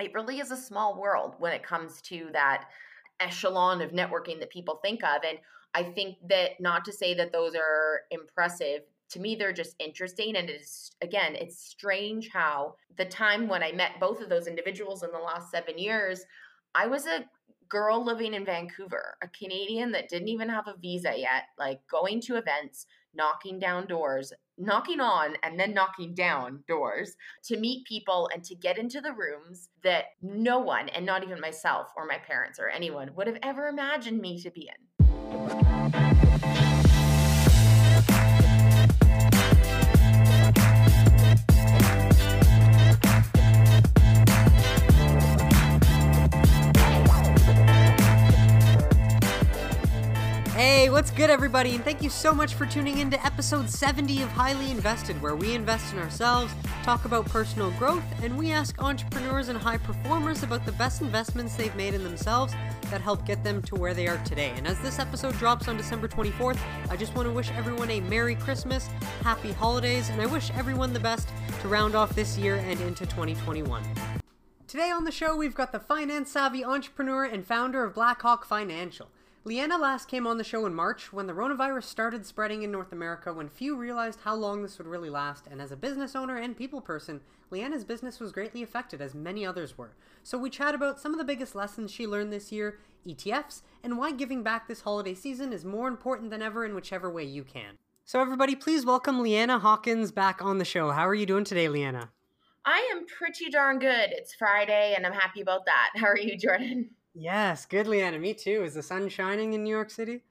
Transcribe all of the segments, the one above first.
it really is a small world when it comes to that echelon of networking that people think of. And I think that not to say that those are impressive, to me, they're just interesting. And it's, again, it's strange how the time when I met both of those individuals in the last seven years, I was a girl living in Vancouver, a Canadian that didn't even have a visa yet, like going to events, knocking down doors, knocking on and then knocking down doors to meet people and to get into the rooms that no one, and not even myself or my parents or anyone, would have ever imagined me to be in. What's good, everybody? And thank you so much for tuning in to episode 70 of Highly Invested, where we invest in ourselves, talk about personal growth, and we ask entrepreneurs and high performers about the best investments they've made in themselves that help get them to where they are today. And as this episode drops on December 24th, I just want to wish everyone a Merry Christmas, Happy Holidays, and I wish everyone the best to round off this year and into 2021. Today on the show, we've got the finance savvy entrepreneur and founder of Blackhawk Financial. Leanna last came on the show in March when the coronavirus started spreading in North America when few realized how long this would really last, and as a business owner and people person, Leanna's business was greatly affected as many others were. So we chat about some of the biggest lessons she learned this year, ETFs, and why giving back this holiday season is more important than ever in whichever way you can. So everybody, please welcome Leanna Hawkins back on the show. How are you doing today, Leanna? I am pretty darn good. It's Friday and I'm happy about that. How are you, Jordan? Yes, good, Leanna. Me too. Is the sun shining in New York City?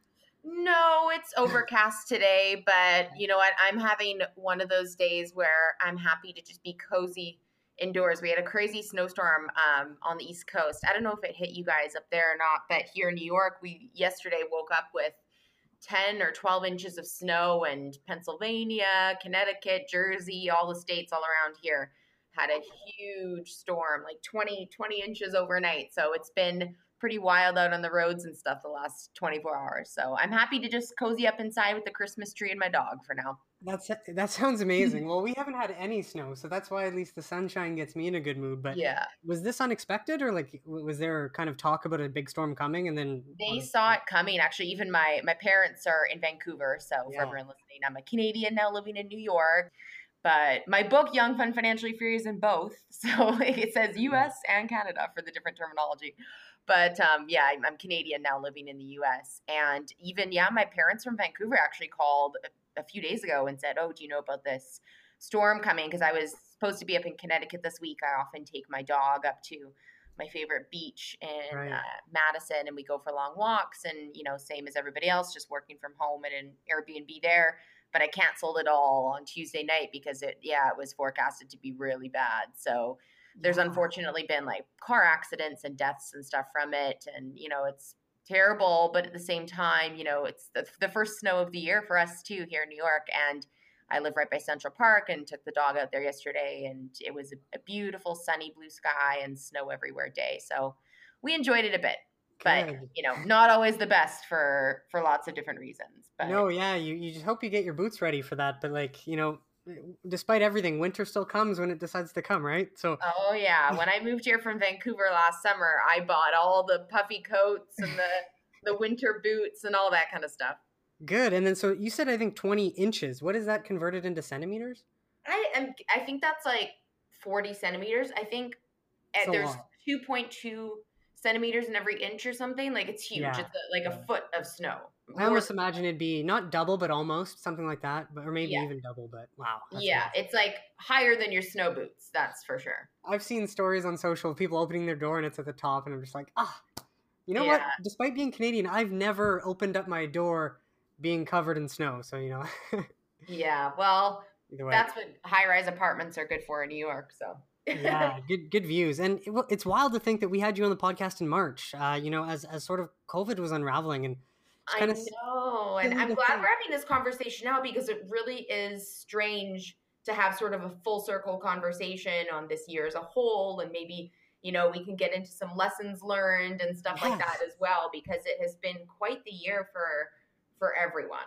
No, it's overcast today, but you know what? I'm having one of those days where I'm happy to just be cozy indoors. We had a crazy snowstorm um, on the East Coast. I don't know if it hit you guys up there or not, but here in New York, we yesterday woke up with 10 or 12 inches of snow, and Pennsylvania, Connecticut, Jersey, all the states all around here had a huge storm, like 20, 20 inches overnight. So it's been pretty wild out on the roads and stuff the last 24 hours. So I'm happy to just cozy up inside with the Christmas tree and my dog for now. That's that sounds amazing. well, we haven't had any snow, so that's why at least the sunshine gets me in a good mood. But yeah, was this unexpected, or like was there kind of talk about a big storm coming, and then they saw it coming? Actually, even my my parents are in Vancouver, so yeah. for everyone listening, I'm a Canadian now living in New York. But my book, Young Fun Financially Free, is in both. So it says US and Canada for the different terminology. But um, yeah, I'm, I'm, Canadian now living in the US. And even, yeah, my parents from Vancouver actually called a, a few days ago and said, Oh, do you know about this storm coming? Because I was supposed to be up in Connecticut this week. I often take my dog up to my favorite beach in right. uh, Madison and we go for long walks and, you know, same as everybody else, just working from home at an Airbnb there but I canceled it all on Tuesday night because it, yeah, it was forecasted to be really bad. So there's yeah. unfortunately been like car accidents and deaths and stuff from it. And, you know, it's terrible, but at the same time, you know, it's the, the first snow of the year for us too here in New York. And I live right by Central Park and took the dog out there yesterday. And it was a, a beautiful, sunny blue sky and snow everywhere day. So we enjoyed it a bit but Good. you know not always the best for for lots of different reasons but no yeah you, you just hope you get your boots ready for that but like you know despite everything winter still comes when it decides to come right? So oh yeah. When i moved here from vancouver last summer i bought all the puffy coats and the the winter boots and all that kind of stuff. Good and then so you said i think 20 inches. What is that converted into centimeters? I am i think that's like 40 centimeters i think. Eh, there's 2.2 centimeters in every inch or something. Like it's huge. Yeah. It's a, like a foot of snow. I almost imagine it'd be not double, but almost something like that, but or maybe yeah. even double. But wow, yeah, amazing. it's like higher than your snow boots. That's for sure. I've seen stories on social of people opening their door and it's at the top, and I'm just like, ah, you know yeah. what? Despite being Canadian, I've never opened up my door being covered in snow. So you know. yeah, well, that's what high-rise apartments are good for in New York. So yeah, good good views, and it, it's wild to think that we had you on the podcast in March. Uh, you know, as as sort of COVID was unraveling, and I know, and I'm glad we're having this conversation now because it really is strange to have sort of a full circle conversation on this year as a whole, and maybe you know we can get into some lessons learned and stuff yes. like that as well because it has been quite the year for for everyone.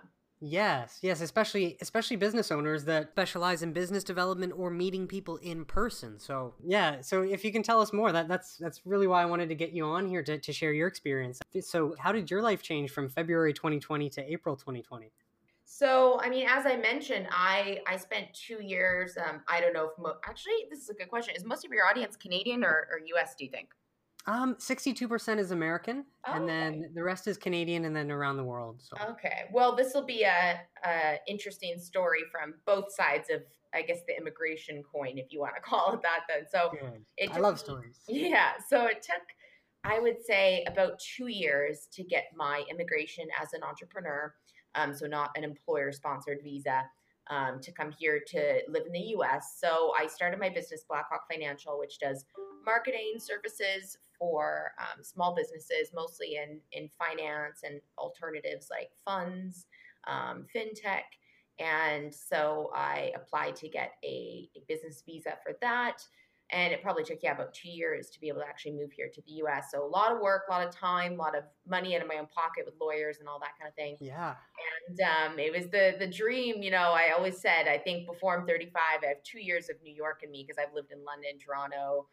Yes, yes, especially especially business owners that specialize in business development or meeting people in person. So yeah, so if you can tell us more, that that's that's really why I wanted to get you on here to, to share your experience. So how did your life change from February 2020 to April 2020? So, I mean, as I mentioned, I I spent two years. Um, I don't know if mo- actually this is a good question. Is most of your audience Canadian or, or U.S. Do you think? Um, sixty-two percent is American, oh, and then okay. the rest is Canadian, and then around the world. So okay, well, this will be a, a interesting story from both sides of, I guess, the immigration coin, if you want to call it that. Then, so it took, I love stories. Yeah, so it took, I would say, about two years to get my immigration as an entrepreneur. Um, so not an employer-sponsored visa. Um, to come here to live in the US. So I started my business, Blackhawk Financial, which does marketing services for um, small businesses, mostly in in finance and alternatives like funds, um, fintech. And so I applied to get a, a, business visa for that. And it probably took, yeah, about two years to be able to actually move here to the US. So a lot of work, a lot of time, a lot of money out of my own pocket with lawyers and all that kind of thing. Yeah. And um, it was the the dream, you know, I always said, I think before I'm 35, I have two years of New York in me because I've lived in London, Toronto,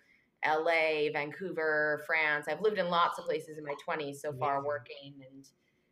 LA, Vancouver, France. I've lived in lots of places in my 20s so far working and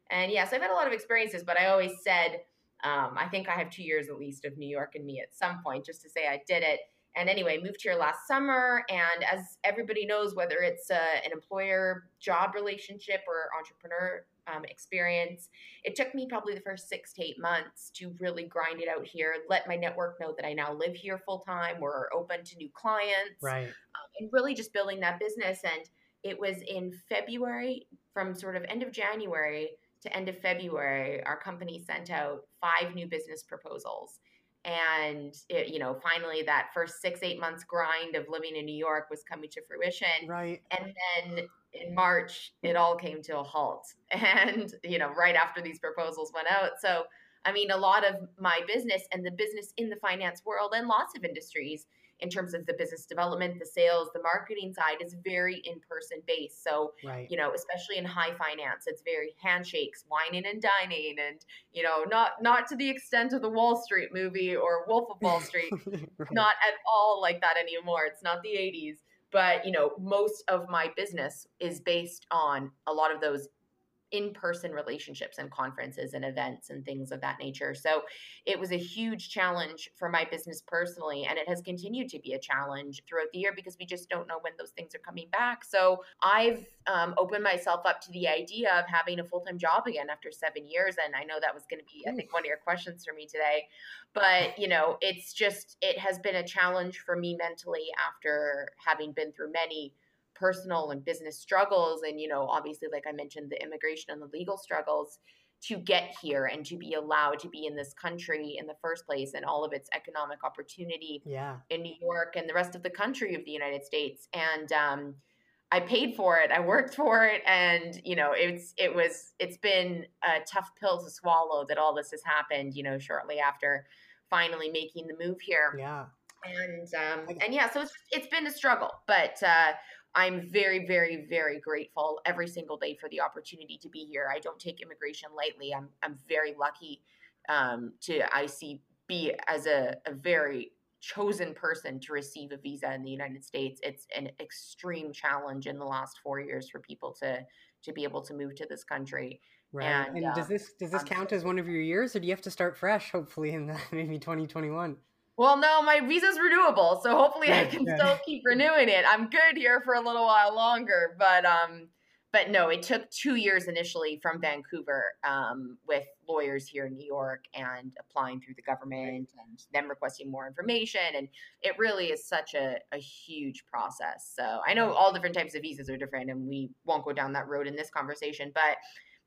and yes, I've had a lot of experiences, but I always said um, I think I have two years at least of New York in me at some point just to say I did it. And anyway, moved here last summer. And as everybody knows, whether it's uh, an employer job relationship or entrepreneur um, experience. It took me probably the first six to eight months to really grind it out here, let my network know that I now live here full time. We're open to new clients. Right. Um, and really just building that business. And it was in February, from sort of end of January to end of February, our company sent out five new business proposals and it, you know finally that first six eight months grind of living in new york was coming to fruition. Right. And then in march it all came to a halt. And you know right after these proposals went out. So i mean a lot of my business and the business in the finance world and lots of industries in terms of the business development, the sales, the marketing side is very in person based. So, right. you know, especially in high finance, it's very handshakes, wining and dining, and you know, not not to the extent of the Wall Street movie or Wolf of Wall Street, right. not at all like that anymore. It's not the '80s, but you know, most of my business is based on a lot of those in-person relationships and conferences and events and things of that nature. So it was a huge challenge for my business personally and it has continued to be a challenge throughout the year because we just don't know when those things are coming back. So I've um, opened myself up to the idea of having a full-time job again after 7 years and I know that was going to be I think one of your questions for me today. But, you know, it's just it has been a challenge for me mentally after having been through many personal and business struggles and you know obviously like i mentioned the immigration and the legal struggles to get here and to be allowed to be in this country in the first place and all of its economic opportunity yeah. in New York and the rest of the country of the United States. And um, I paid for it. I worked for it, and you know, it's it was it's been a tough pill to swallow that all this has happened. You know, shortly after finally making the move here. Yeah. And um, and yeah, so it's it's been a struggle, but uh, I'm very, very, very grateful every single day for the opportunity to be here. I don't take immigration lightly. I'm I'm very lucky um, to I see be as a, a very chosen person to receive a visa in the United States. It's an extreme challenge in the last four years for people to to be able to move to this country. Right. And, and uh, does this does this um, count as one of your years, or do you have to start fresh? Hopefully, in the, maybe 2021. Well, no, my visa's renewable, so hopefully I can still keep renewing it. I'm good here for a little while longer, but um, but no, it took two years initially from Vancouver um, with lawyers here in New York and applying through the government and them requesting more information, and it really is such a, a huge process. So I know all different types of visas are different, and we won't go down that road in this conversation, but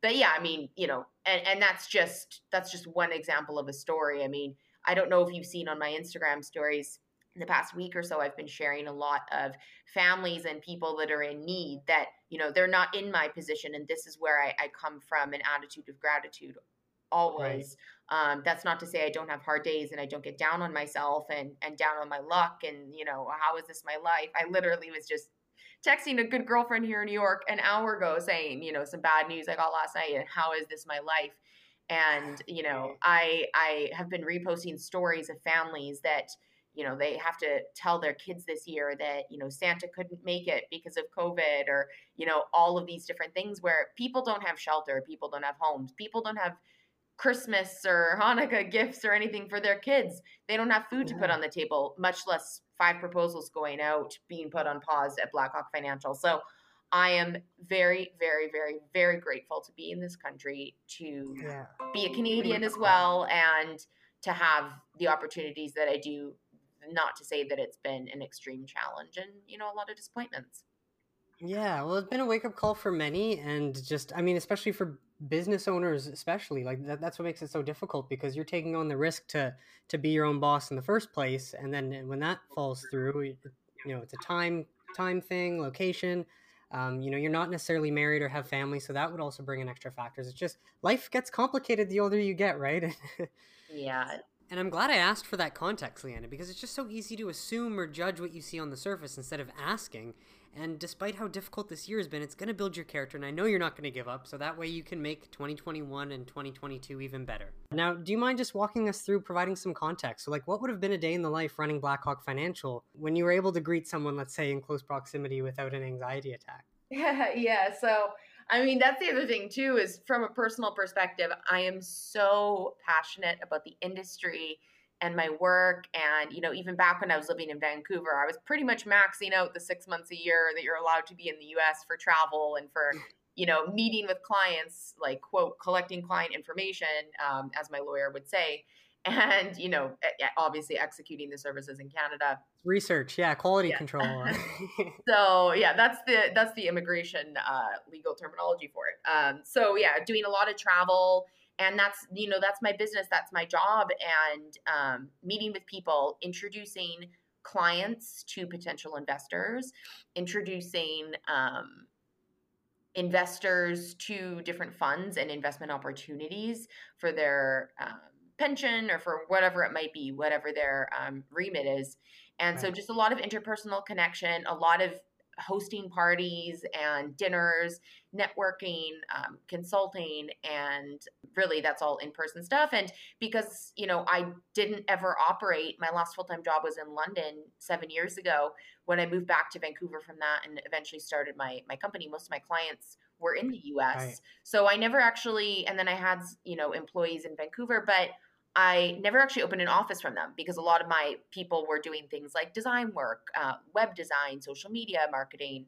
but yeah, I mean, you know, and and that's just that's just one example of a story. I mean I don't know if you've seen on my Instagram stories in the past week or so, I've been sharing a lot of families and people that are in need that, you know, they're not in my position. And this is where I, I come from an attitude of gratitude always. Right. Um, that's not to say I don't have hard days and I don't get down on myself and, and down on my luck and, you know, how is this my life? I literally was just texting a good girlfriend here in New York an hour ago saying, you know, some bad news I got last night and how is this my life? And you know, I I have been reposting stories of families that you know they have to tell their kids this year that you know Santa couldn't make it because of COVID or you know all of these different things where people don't have shelter, people don't have homes, people don't have Christmas or Hanukkah gifts or anything for their kids. They don't have food to put on the table, much less five proposals going out being put on pause at Blackhawk Financial. So I am very, very, very, very grateful to be in this country, to yeah. be a Canadian as well, and to have the opportunities that I do. Not to say that it's been an extreme challenge and, you know, a lot of disappointments. Yeah, well, it's been a wake up call for many, and just, I mean, especially for business owners, especially like that, that's what makes it so difficult because you're taking on the risk to to be your own boss in the first place, and then when that falls through, you know, it's a time time thing, location. Um, you know, you're not necessarily married or have family, so that would also bring in extra factors. It's just life gets complicated the older you get, right? yeah. And I'm glad I asked for that context, Leanna, because it's just so easy to assume or judge what you see on the surface instead of asking. And despite how difficult this year has been, it's going to build your character. And I know you're not going to give up. So that way you can make 2021 and 2022 even better. Now, do you mind just walking us through providing some context? So, like, what would have been a day in the life running Blackhawk Financial when you were able to greet someone, let's say, in close proximity without an anxiety attack? Yeah, yeah. So, I mean, that's the other thing, too, is from a personal perspective, I am so passionate about the industry and my work and you know even back when i was living in vancouver i was pretty much maxing out the six months a year that you're allowed to be in the us for travel and for you know meeting with clients like quote collecting client information um, as my lawyer would say and you know obviously executing the services in canada. Research yeah quality yeah. control so yeah that's the that's the immigration uh, legal terminology for it. Um, so yeah doing a lot of travel and that's you know that's my business that's my job and um, meeting with people introducing clients to potential investors introducing um, investors to different funds and investment opportunities for their um, pension or for whatever it might be whatever their um, remit is and right. so just a lot of interpersonal connection a lot of hosting parties and dinners, networking, um, consulting, and really that's all in person stuff. And because, you know, I didn't ever operate, my last full time job was in London seven years ago. When I moved back to Vancouver from that and eventually started my, my company, most of my clients were in the US. Right. So I never actually, and then I had, you know, employees in Vancouver, but I never actually opened an office from them because a lot of my people were doing things like design work, uh, web design, social media marketing,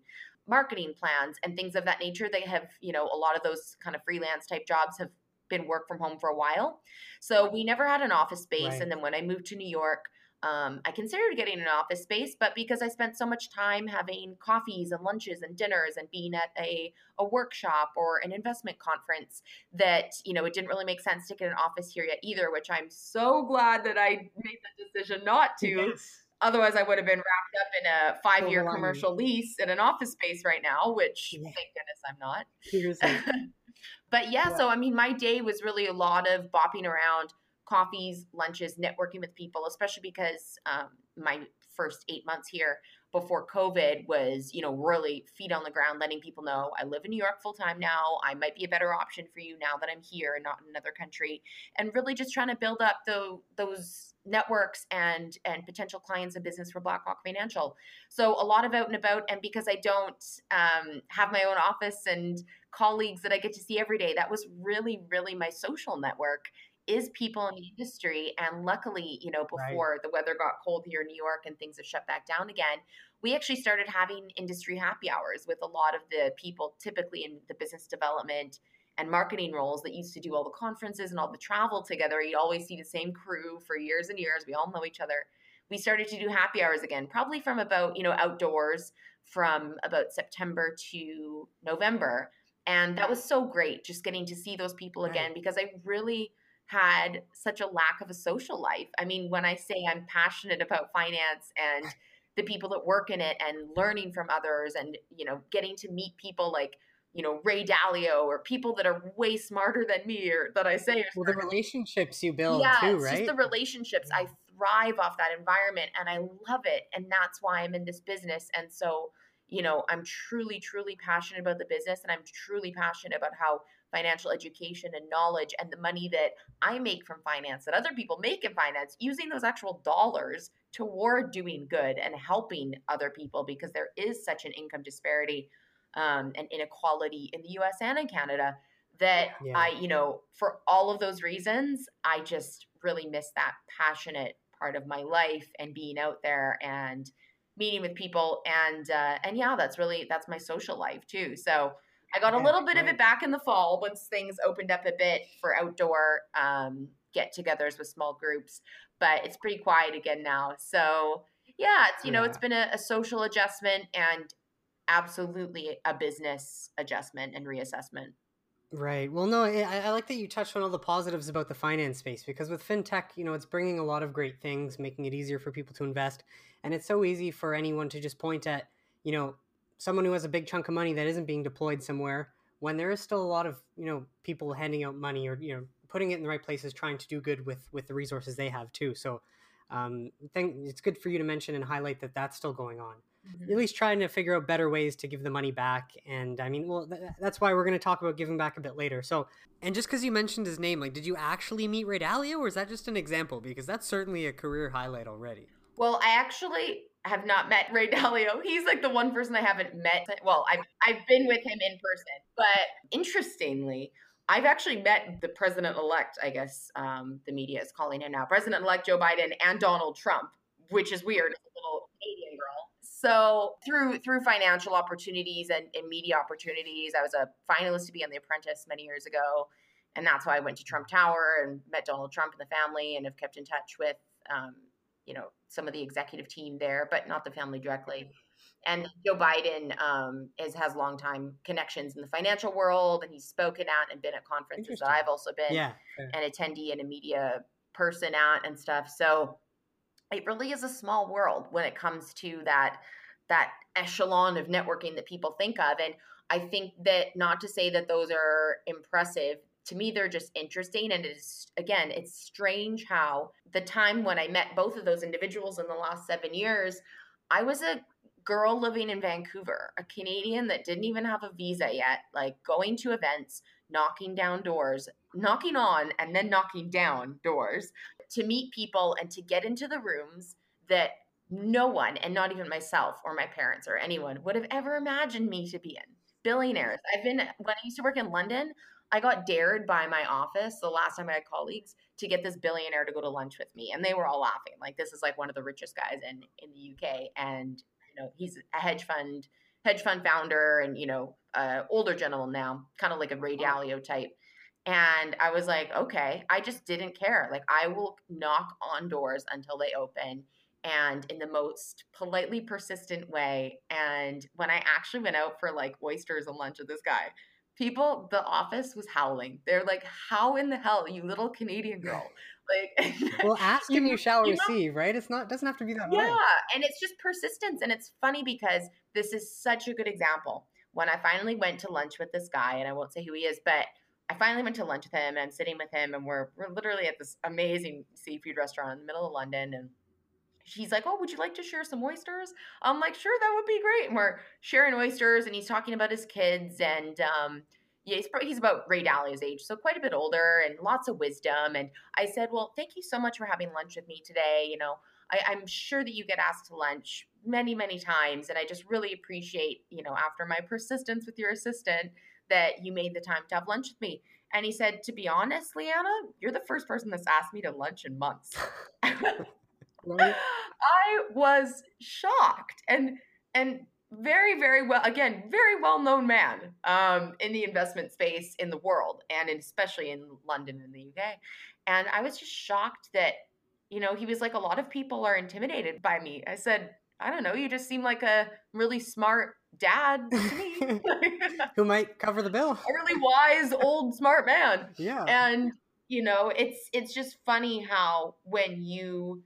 marketing plans, and things of that nature. They have, you know, a lot of those kind of freelance type jobs have been work from home for a while. So we never had an office space. Right. And then when I moved to New York, um, I considered getting an office space, but because I spent so much time having coffees and lunches and dinners and being at a, a workshop or an investment conference, that you know it didn't really make sense to get an office here yet either. Which I'm so glad that I made the decision not to. Yes. Otherwise, I would have been wrapped up in a five year commercial lease in an office space right now, which yeah. thank goodness I'm not. but yeah, yeah, so I mean, my day was really a lot of bopping around coffees, lunches, networking with people, especially because um, my first eight months here before COVID was, you know, really feet on the ground, letting people know I live in New York full time now. I might be a better option for you now that I'm here and not in another country. And really just trying to build up the, those networks and and potential clients and business for Blackhawk Financial. So a lot of out and about. And because I don't um, have my own office and colleagues that I get to see every day, that was really, really my social network is people in the industry. And luckily, you know, before right. the weather got cold here in New York and things have shut back down again, we actually started having industry happy hours with a lot of the people typically in the business development and marketing roles that used to do all the conferences and all the travel together. You'd always see the same crew for years and years. We all know each other. We started to do happy hours again, probably from about, you know, outdoors from about September to November. And that was so great just getting to see those people again right. because I really had such a lack of a social life. I mean, when I say I'm passionate about finance and the people that work in it and learning from others and, you know, getting to meet people like, you know, Ray Dalio or people that are way smarter than me or that I say Well, the relationships you build yeah, too, right? just the relationships. I thrive off that environment and I love it. And that's why I'm in this business. And so, you know, I'm truly, truly passionate about the business and I'm truly passionate about how financial education and knowledge and the money that I make from finance, that other people make in finance, using those actual dollars toward doing good and helping other people because there is such an income disparity um, and inequality in the US and in Canada that yeah. I, you know, for all of those reasons, I just really miss that passionate part of my life and being out there and meeting with people and uh, and yeah, that's really that's my social life too. So I got a little bit right. of it back in the fall once things opened up a bit for outdoor um, get-togethers with small groups, but it's pretty quiet again now. So yeah, it's you know it's been a, a social adjustment and absolutely a business adjustment and reassessment. Right. Well, no, I, I, like that you touched on all the positives about the finance space because with fintech, you know, it's bringing a lot of great things, making it easier for people to invest. And it's so easy for anyone to just point at, you know, someone who has a big chunk of money that isn't being deployed somewhere when there is still a lot of you know people handing out money or you know putting it in the right places trying to do good with with the resources they have too. So um, think it's good for you to mention and highlight that that's still going on. Mm-hmm. at least trying to figure out better ways to give the money back. And i mean well th- that's why we're going to talk about giving back a bit later. So and just because you mentioned his name like did you actually meet ray dalio or is that just an example? Because that's certainly a career highlight already. Well i actually have not met Ray Dalio. He's like the one person I haven't met. Well, I've I've been with him in person, but interestingly, I've actually met the president elect. I guess um, the media is calling him now, President elect Joe Biden and Donald Trump, which is weird. Little Canadian girl. So through through financial opportunities and, and media opportunities, I was a finalist to be on The Apprentice many years ago, and that's why I went to Trump Tower and met Donald Trump and the family, and have kept in touch with. Um, you know some of the executive team there, but not the family directly. And Joe Biden um, is has long time connections in the financial world, and he's spoken out and been at conferences that I've also been yeah, an attendee and a media person at and stuff. So it really is a small world when it comes to that that echelon of networking that people think of. And I think that not to say that those are impressive to me they're just interesting and it's again it's strange how the time when i met both of those individuals in the last seven years i was a girl living in vancouver a canadian that didn't even have a visa yet like going to events knocking down doors knocking on and then knocking down doors to meet people and to get into the rooms that no one and not even myself or my parents or anyone would have ever imagined me to be in. Billionaires. I've been when i used to work in london I got dared by my office the last time I had colleagues to get this billionaire to go to lunch with me, and they were all laughing. Like this is like one of the richest guys in in the UK, and you know he's a hedge fund hedge fund founder, and you know uh, older gentleman now, kind of like a Ray Dalio type. And I was like, okay, I just didn't care. Like I will knock on doors until they open and in the most politely persistent way. And when I actually went out for like oysters and lunch with this guy, people the office was howling they're like how in the hell you little canadian girl like well ask and you, you shall you receive know? right it's not doesn't have to be that way. yeah way. and it's just persistence and it's funny because this is such a good example when i finally went to lunch with this guy and i won't say who he is but i finally went to lunch with him and i'm sitting with him and we're, we're literally at this amazing seafood restaurant in the middle of london and he's like, "Oh, would you like to share some oysters?" I'm like, "Sure, that would be great." And we're sharing oysters, and he's talking about his kids, and um, yeah, he's, he's about Ray Dalio's age, so quite a bit older, and lots of wisdom. And I said, "Well, thank you so much for having lunch with me today. You know, I, I'm sure that you get asked to lunch many, many times, and I just really appreciate, you know, after my persistence with your assistant, that you made the time to have lunch with me." And he said, "To be honest, Leanna, you're the first person that's asked me to lunch in months." Right? I was shocked and and very very well again very well known man um, in the investment space in the world and especially in London in the UK and I was just shocked that you know he was like a lot of people are intimidated by me. I said I don't know you just seem like a really smart dad to me. Who might cover the bill. A really wise old smart man. Yeah. And you know it's it's just funny how when you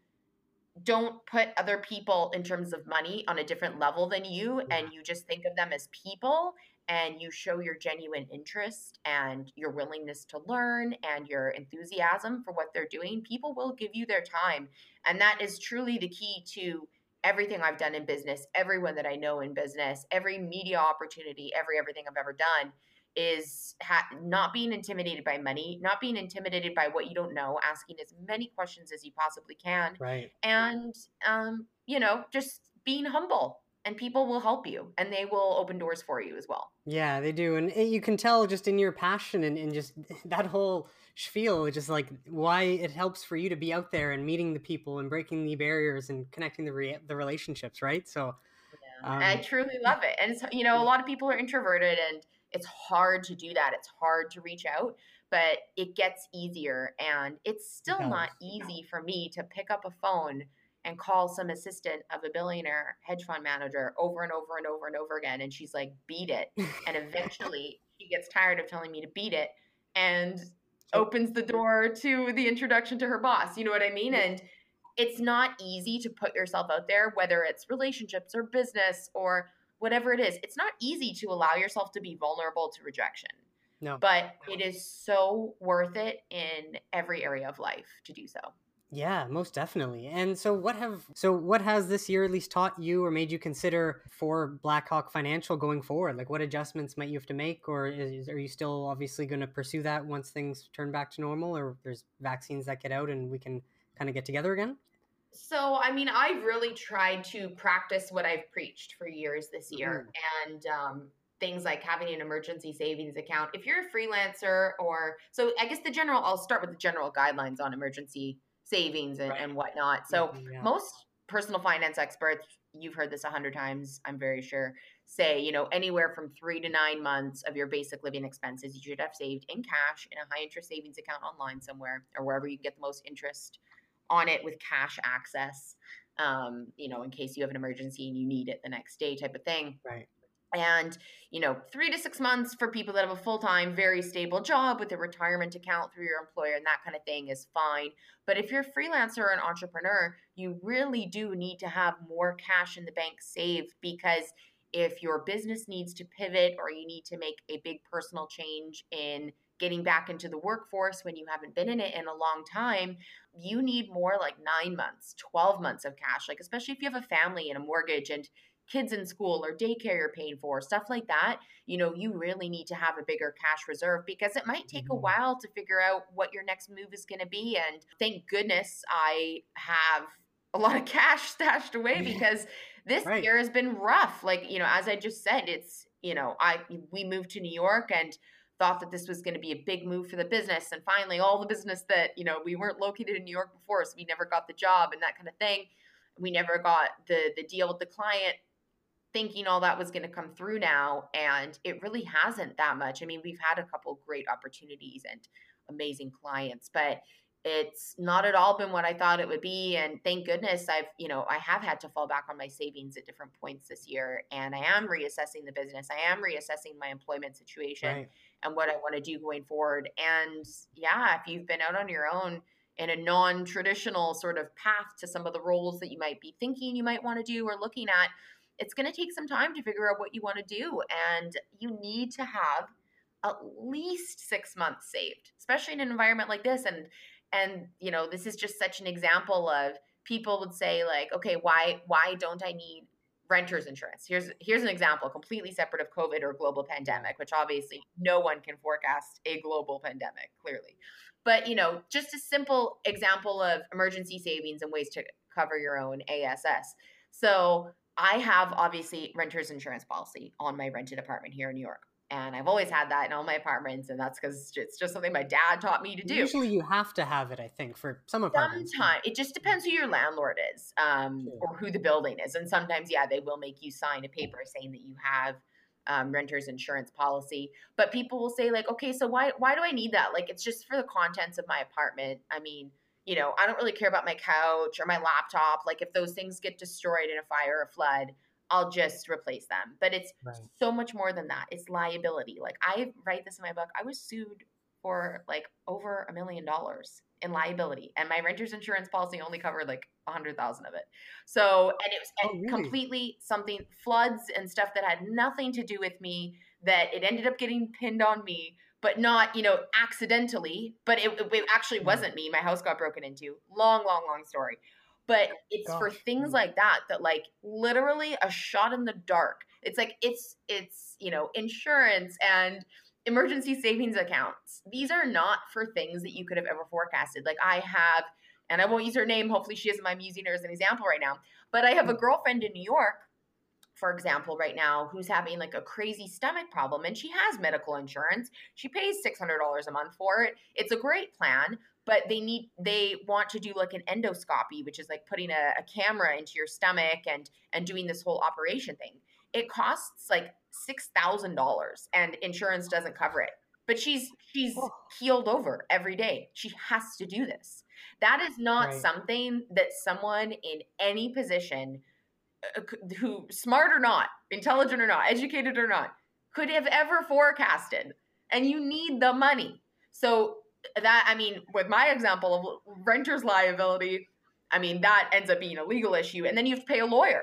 don't put other people in terms of money on a different level than you yeah. and you just think of them as people and you show your genuine interest and your willingness to learn and your enthusiasm for what they're doing people will give you their time and that is truly the key to everything I've done in business, everyone that I know in business, every media opportunity, every everything I've ever done is ha- not being intimidated by money, not being intimidated by what you don't know, asking as many questions as you possibly can, right? And um, you know, just being humble and people will help you and they will open doors for you as well. Yeah, they do. And you can tell just in your passion and, and just that whole spiel, just like why it helps for you to be out there and meeting the people and breaking the barriers and connecting the, re- the relationships, right? So yeah. um, I truly love it. And, you know, a lot of people are introverted and it's hard to do that. It's hard to reach out, but it gets easier. And it's still it not easy for me to pick up a phone and call some assistant of a billionaire hedge fund manager over and over and over and over again. And she's like, beat it. and eventually she gets tired of telling me to beat it and opens the door to the introduction to her boss. You know what I mean? And it's not easy to put yourself out there, whether it's relationships or business or whatever it is. It's not easy to allow yourself to be vulnerable to rejection. No. But it is so worth it in every area of life to do so. Yeah, most definitely. And so what have so what has this year at least taught you or made you consider for Blackhawk Financial going forward? Like what adjustments might you have to make or is, are you still obviously going to pursue that once things turn back to normal or there's vaccines that get out and we can kind of get together again? So, I mean, I've really tried to practice what I've preached for years this year mm. and um things like having an emergency savings account. If you're a freelancer or so I guess the general I'll start with the general guidelines on emergency savings and, right. and whatnot. So yeah. most personal finance experts, you've heard this a hundred times, I'm very sure, say, you know, anywhere from three to nine months of your basic living expenses you should have saved in cash in a high interest savings account online somewhere or wherever you get the most interest on it with cash access. Um, you know, in case you have an emergency and you need it the next day type of thing. Right and you know three to six months for people that have a full-time very stable job with a retirement account through your employer and that kind of thing is fine but if you're a freelancer or an entrepreneur you really do need to have more cash in the bank saved because if your business needs to pivot or you need to make a big personal change in getting back into the workforce when you haven't been in it in a long time you need more like 9 months 12 months of cash like especially if you have a family and a mortgage and kids in school or daycare you're paying for, stuff like that, you know, you really need to have a bigger cash reserve because it might take mm-hmm. a while to figure out what your next move is going to be. And thank goodness I have a lot of cash stashed away because this right. year has been rough. Like, you know, as I just said, it's, you know, I we moved to New York and thought that this was going to be a big move for the business and finally all the business that, you know, we weren't located in New York before, so we never got the job and that kind of thing. We never got the the deal with the client thinking all that was going to come through now and it really hasn't that much i mean we've had a couple great opportunities and amazing clients but it's not at all been what i thought it would be and thank goodness i've you know i have had to fall back on my savings at different points this year and i am reassessing the business i am reassessing my employment situation right. And what i want to do going forward and yeah if you've been out on your own in a non-traditional sort of path to some of the roles that you might be thinking you might want to do or looking at it's going to take some time to figure out what you want to do. And you need to have at least six months saved, especially in an environment like this. And, and, you know, this is just such an example of people would say like, okay, why, why don't I need renter's insurance? Here's, here's an example completely separate of COVID or global pandemic, which obviously no one can forecast a global pandemic clearly. But, you know, just a simple example of emergency savings and ways to cover your own ASS. So I have obviously renter's insurance policy on my rented apartment here in New York. And I've always had that in all my apartments, and that's because it's just something my dad taught me to do. Usually, you have to have it, I think, for some apartments. Sometimes it just depends who your landlord is, um, sure. or who the building is, and sometimes, yeah, they will make you sign a paper saying that you have um, renter's insurance policy. But people will say, like, okay, so why why do I need that? Like, it's just for the contents of my apartment. I mean, you know, I don't really care about my couch or my laptop. Like if those things get destroyed in a fire or flood, I'll just replace them. But it's right. so much more than that. It's liability. Like I write this in my book. I was sued for like over a million dollars in liability, and my renter's insurance policy only covered like a hundred thousand of it. So, and it was oh, really? completely something floods and stuff that had nothing to do with me. That it ended up getting pinned on me but not you know accidentally but it, it actually mm. wasn't me my house got broken into long long long story but it's Gosh. for things like that that like literally a shot in the dark it's like it's it's you know insurance and emergency savings accounts these are not for things that you could have ever forecasted like i have and i won't use her name hopefully she isn't i'm using her as an example right now but i have a mm. girlfriend in new york for example, right now, who's having like a crazy stomach problem and she has medical insurance. She pays $600 a month for it. It's a great plan, but they need they want to do like an endoscopy which is like putting a, a, camera into your stomach and and doing this whole operation thing. It costs like six thousand dollars and insurance doesn't cover it. But she's she's oh. healed over every day. She has to do this. That is not right. something that someone in any position uh, who smart or not intelligent or not educated or not could have ever forecasted. And you need the money. So that I mean, with my example of renter's liability, I mean that ends up being a legal issue, and then you have to pay a lawyer.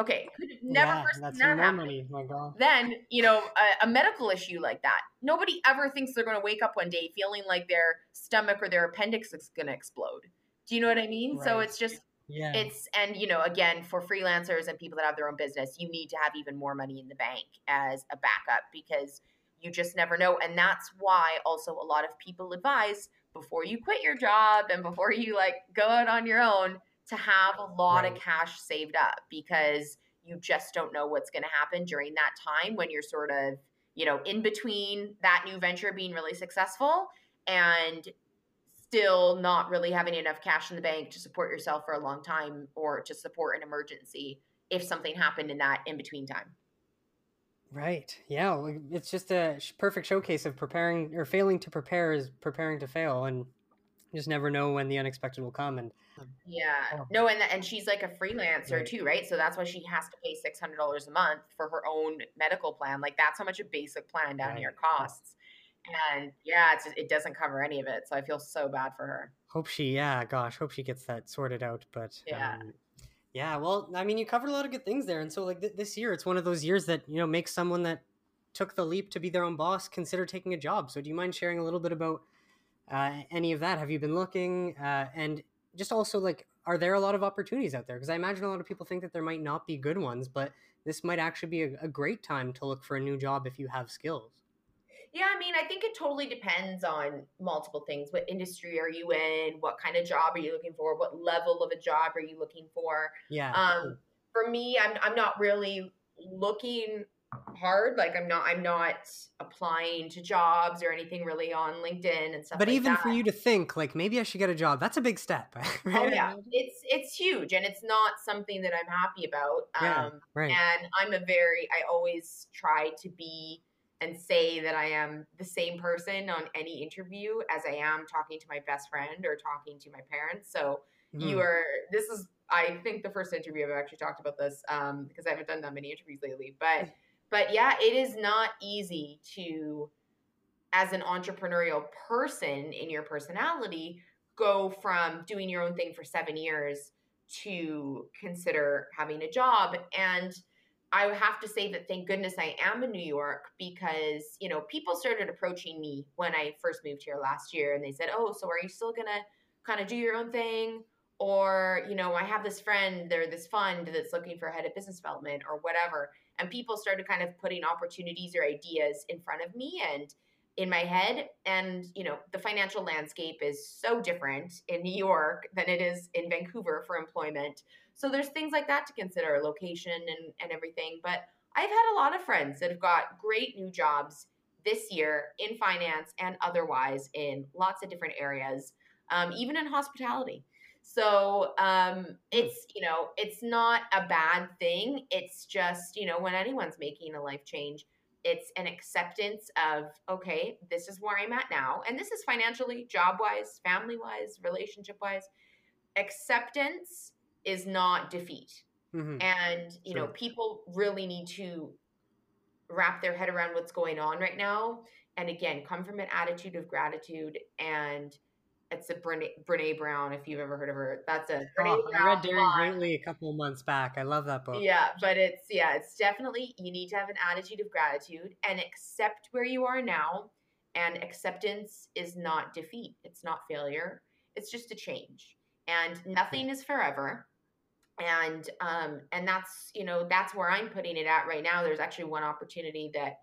Okay, never yeah, that's money. My God. Then you know a, a, medical issue like that. Nobody ever thinks they're going to wake up one day feeling like their stomach or their appendix is going to explode. Do you know what I mean? Right. So it's just yeah. It's and you know again for freelancers and people that have their own business, you need to have even more money in the bank as a backup because you just never know. And that's why also a lot of people advise before you quit your job and before you like go out on your own to have a lot right. of cash saved up because you just don't know what's going to happen during that time when you're sort of, you know, in between that new venture being really successful and still not really having enough cash in the bank to support yourself for a long time or to support an emergency if something happened in that in between time. Right. Yeah. It's just a perfect showcase of preparing or failing to prepare is preparing to fail, and you just never know when the unexpected will come. And um, yeah, oh. no, and and she's like a freelancer right. too, right? So that's why she has to pay six hundred dollars a month for her own medical plan. Like that's how much a basic plan down right. here costs. And yeah, it's it doesn't cover any of it, so I feel so bad for her. Hope she, yeah, gosh, hope she gets that sorted out. But yeah. Um, yeah, well, I mean, you covered a lot of good things there, and so like th- this year, it's one of those years that you know makes someone that took the leap to be their own boss consider taking a job. So, do you mind sharing a little bit about uh, any of that? Have you been looking, uh, and just also like, are there a lot of opportunities out there? Because I imagine a lot of people think that there might not be good ones, but this might actually be a, a great time to look for a new job if you have skills. Yeah, I mean, I think it totally depends on multiple things. What industry are you in? What kind of job are you looking for? What level of a job are you looking for? Yeah. Um, for me, I'm I'm not really looking hard. Like I'm not I'm not applying to jobs or anything really on LinkedIn and stuff. But like even that. for you to think like maybe I should get a job, that's a big step. Right? Oh yeah, it's it's huge, and it's not something that I'm happy about. Yeah, um, right. And I'm a very I always try to be and say that I am the same person on any interview as I am talking to my best friend or talking to my parents. So mm. you are, this is, I think the first interview I've actually talked about this um, because I haven't done that many interviews lately. But, but yeah, it is not easy to, as an entrepreneurial person in your personality, go from doing your own thing for seven years to consider having a job. And, I have to say that thank goodness I am in New York because, you know, people started approaching me when I first moved here last year and they said, Oh, so are you still going to kind of do your own thing? Or, you know, I have this friend, they're this fund that's looking for a head of business development or whatever. And people started kind of putting opportunities or ideas in front of me and in my head. And, you know, the financial landscape is so different in New York than it is in Vancouver for employment. So there's things like that to consider, location and, and everything. But I've had a lot of friends that have got great new jobs this year in finance and otherwise in lots of different areas, um, even in hospitality. So um, it's you know it's not a bad thing. It's just you know when anyone's making a life change, it's an acceptance of okay, this is where I'm at now, and this is financially, job wise, family wise, relationship wise. Acceptance is not defeat. Mm-hmm. And, you sure. know, people really need to wrap their head around what's going on right now. And again, come from an attitude of gratitude. And it's a Brene, Brene Brown, if you've ever heard of her. That's a Brene oh, I read Daring Greatly a couple of months back. I love that book. Yeah, but it's, yeah, it's definitely, you need to have an attitude of gratitude and accept where you are now. And acceptance is not defeat, it's not failure, it's just a change and nothing is forever and um and that's you know that's where i'm putting it at right now. There's actually one opportunity that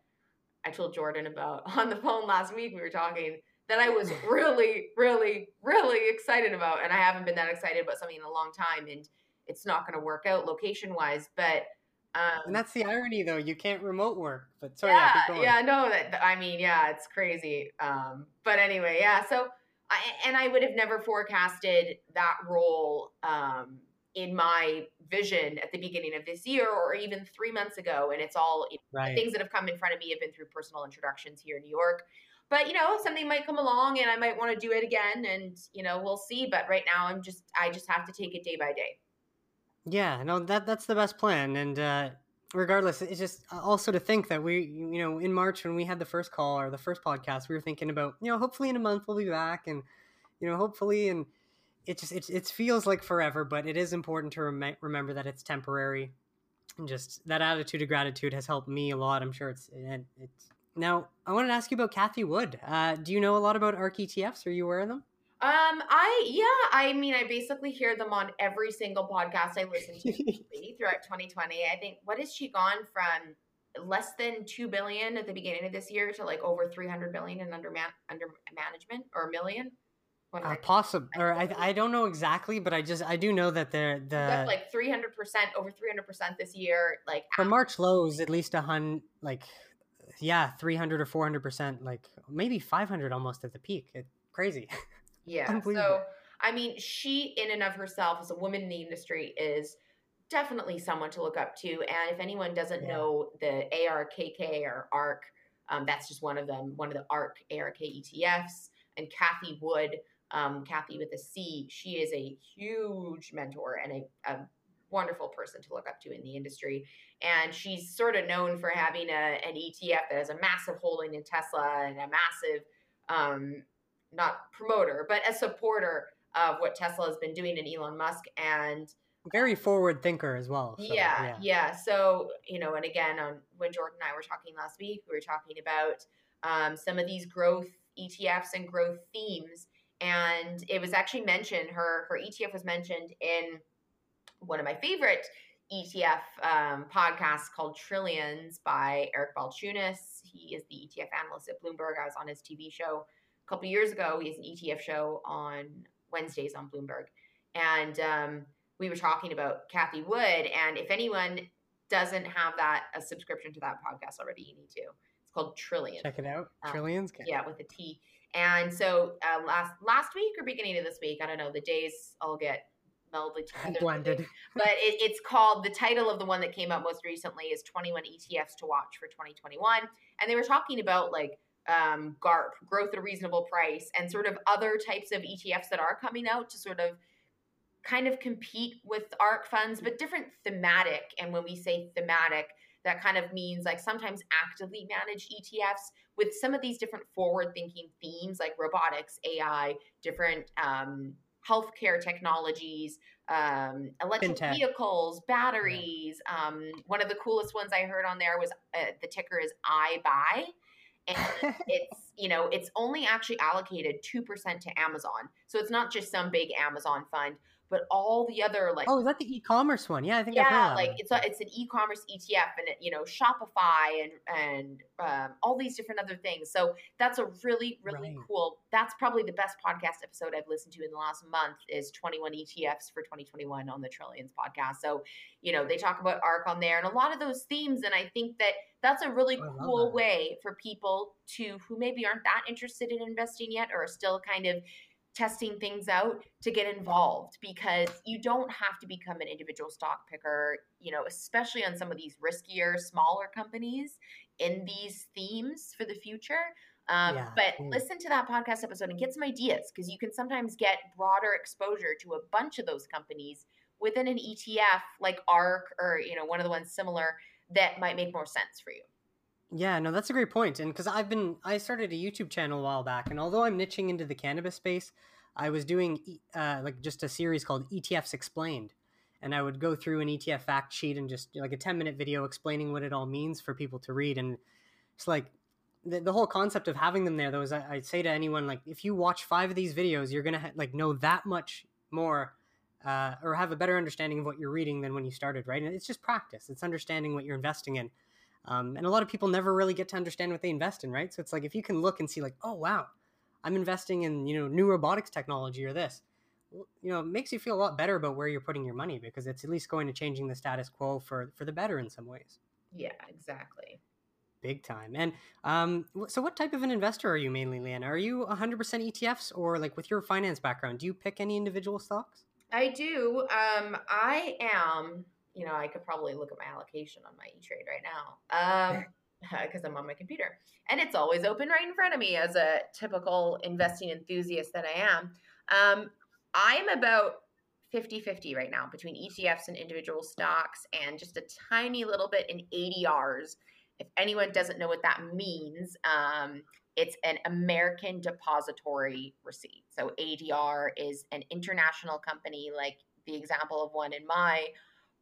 i told jordan about on the phone last week. We were talking that i was really really really excited about. And i haven't been that excited about something in a long time and it's not going to work out location wise but um, and that's the irony though. You can't remote work but sorry yeah yeah no that i mean yeah it's crazy. Um but anyway yeah so I, and i would have never forecasted that role um in my vision at the beginning of this year or even three months ago. And it's all right. things that have come in front of me have been through personal introductions here in New York. But you know, something might come along and I might want to do it again and you know, we'll see. But right now I'm just I just have to take it day by day. Yeah, no, that that's the best plan. And uh regardless, it's just uh, also to think that we, you know, in March when we had the first call or the first podcast, we were thinking about, you know, hopefully in a month we'll be back, and you know, hopefully, and it just it, it feels like forever, but it is important to rem- remember that it's temporary. And just that attitude of gratitude has helped me a lot. I'm sure it's it's now. I wanted to ask you about Cathie Wood. Uh, do you know a lot about ARK ETFs? Are you aware of them? Um, I yeah, I mean, I basically hear them on every single podcast I listen to throughout 2020. I think what has she gone from less than two billion at the beginning of this year to like over 300 billion in under man- under management or a million? Uh, possible, or I, I don't know exactly, but I just I do know that they're the like three hundred percent over three hundred percent this year. Like for March lows, at least a hundred, like yeah, three hundred or four hundred percent, like maybe five hundred almost at the peak. It, crazy. Yeah. so I mean, she in and of herself as a woman in the industry is definitely someone to look up to. And if anyone doesn't yeah. know the ARKK or ARK, um, that's just one of them, one of the ARK ARK ETFs. And Cathie Wood um, Cathie with a C, she is a huge mentor and a, a, wonderful person to look up to in the industry. And she's sort of known for having a, an ETF that has a massive holding in Tesla and a massive, um, not promoter, but a supporter of what Tesla has been doing in Elon Musk and very forward thinker as well. So, yeah, yeah, yeah, So you know, and again, on when Jordan and I were talking last week, we were talking about um, some of these growth ETFs and growth themes and it was actually mentioned her her ETF was mentioned in one of my favorite ETF um, podcasts called Trillions by Eric Balchunas. He is the ETF analyst at Bloomberg. I was on his TV show a couple years ago. He has an ETF show on Wednesdays on Bloomberg, and um, we were talking about Cathie Wood. And if anyone doesn't have that a subscription to that podcast already, you need to. Called Trillions. Check it out. Um, Trillions. Yeah, with a T. And so uh, last last week or beginning of this week, I don't know, the days all get melded together. Blended. But it, it's called the title of the one that came out most recently is 21 ETFs to watch for 2021, and they were talking about like um, GARP, growth at a reasonable price, and sort of other types of ETFs that are coming out to sort of kind of compete with ARK funds, but different thematic. And when we say thematic, that kind of means like sometimes actively managed ETFs with some of these different forward thinking themes like robotics, AI, different um, healthcare technologies, um, electric Fintech. vehicles, batteries. Um, one of the coolest ones I heard on there was uh, the ticker is iBuy. and it's you know it's only actually allocated 2% to amazon so it's not just some big amazon fund but all the other like oh is that the e-commerce one? Yeah i think yeah like it's a, it's an e-commerce etf and it, you know shopify and and um, all these different other things. So that's a really really right. cool that's probably the best podcast episode i've listened to in the last month is 21 etfs for 2021 on the trillions podcast. So you know they talk about ark on there and a lot of those themes and i think that that's a really cool way for people to who maybe aren't that interested in investing yet or are still kind of testing things out to get involved because you don't have to become an individual stock picker, you know, especially on some of these riskier, smaller companies in these themes for the future. Um, yeah. But listen to that podcast episode and get some ideas because you can sometimes get broader exposure to a bunch of those companies within an ETF like ARK or, you know, one of the ones similar that might make more sense for you. Yeah, no, that's a great point. And because I've been, I started a YouTube channel a while back, and although I'm niching into the cannabis space, I was doing uh, like just a series called ETFs Explained, and I would go through an ETF fact sheet and just like a 10 minute video explaining what it all means for people to read. And it's like the, the whole concept of having them there, though, is I, I'd say to anyone like, if you watch five of these videos, you're gonna ha- like know that much more uh, or have a better understanding of what you're reading than when you started, right? And it's just practice. It's understanding what you're investing in. Um, and a lot of people never really get to understand what they invest in, right? So it's like if you can look and see, like, oh wow, I'm investing in you know new robotics technology or this, you know, it makes you feel a lot better about where you're putting your money because it's at least going to changing the status quo for for the better in some ways. Yeah, exactly. Big time. And um, so, what type of an investor are you mainly, Leanna? Are you 100% ETFs or like with your finance background, do you pick any individual stocks? I do. Um, I am, you know, I could probably look at my allocation on my E Trade right now because I'm on my computer and it's always open right in front of me as a typical investing enthusiast that I am. Um, I'm about 50 50 right now between ETFs and individual stocks and just a tiny little bit in ADRs if anyone doesn't know what that means, um, it's an American depository receipt. So ADR is an international company, like the example of one in my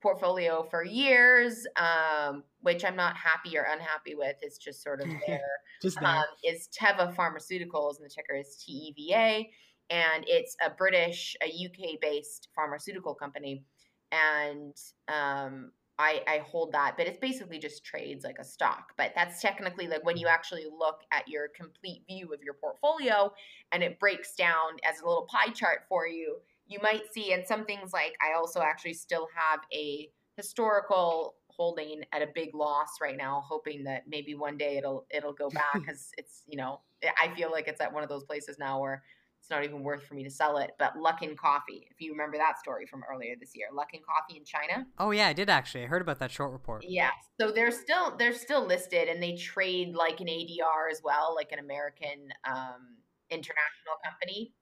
portfolio for years, um, which I'm not happy or unhappy with. It's just sort of there. just there. Um, is Teva Pharmaceuticals, and the ticker is TEVA, and it's a British, a UK based pharmaceutical company. And um, I, I hold that, but it's basically just trades like a stock. But that's technically like when you actually look at your complete view of your portfolio and it breaks down as a little pie chart for you, you might see, and some things like I also actually still have a historical holding at a big loss right now, hoping that maybe one day it'll it'll go back because it's you know I feel like it's at one of those places now where it's not even worth for me to sell it. But Luckin Coffee, if you remember that story from earlier this year, Luckin Coffee in China. Oh yeah, I did actually. I heard about that short report. Yeah, so they're still they're still listed, and they trade like an ADR as well, like an American um, international company.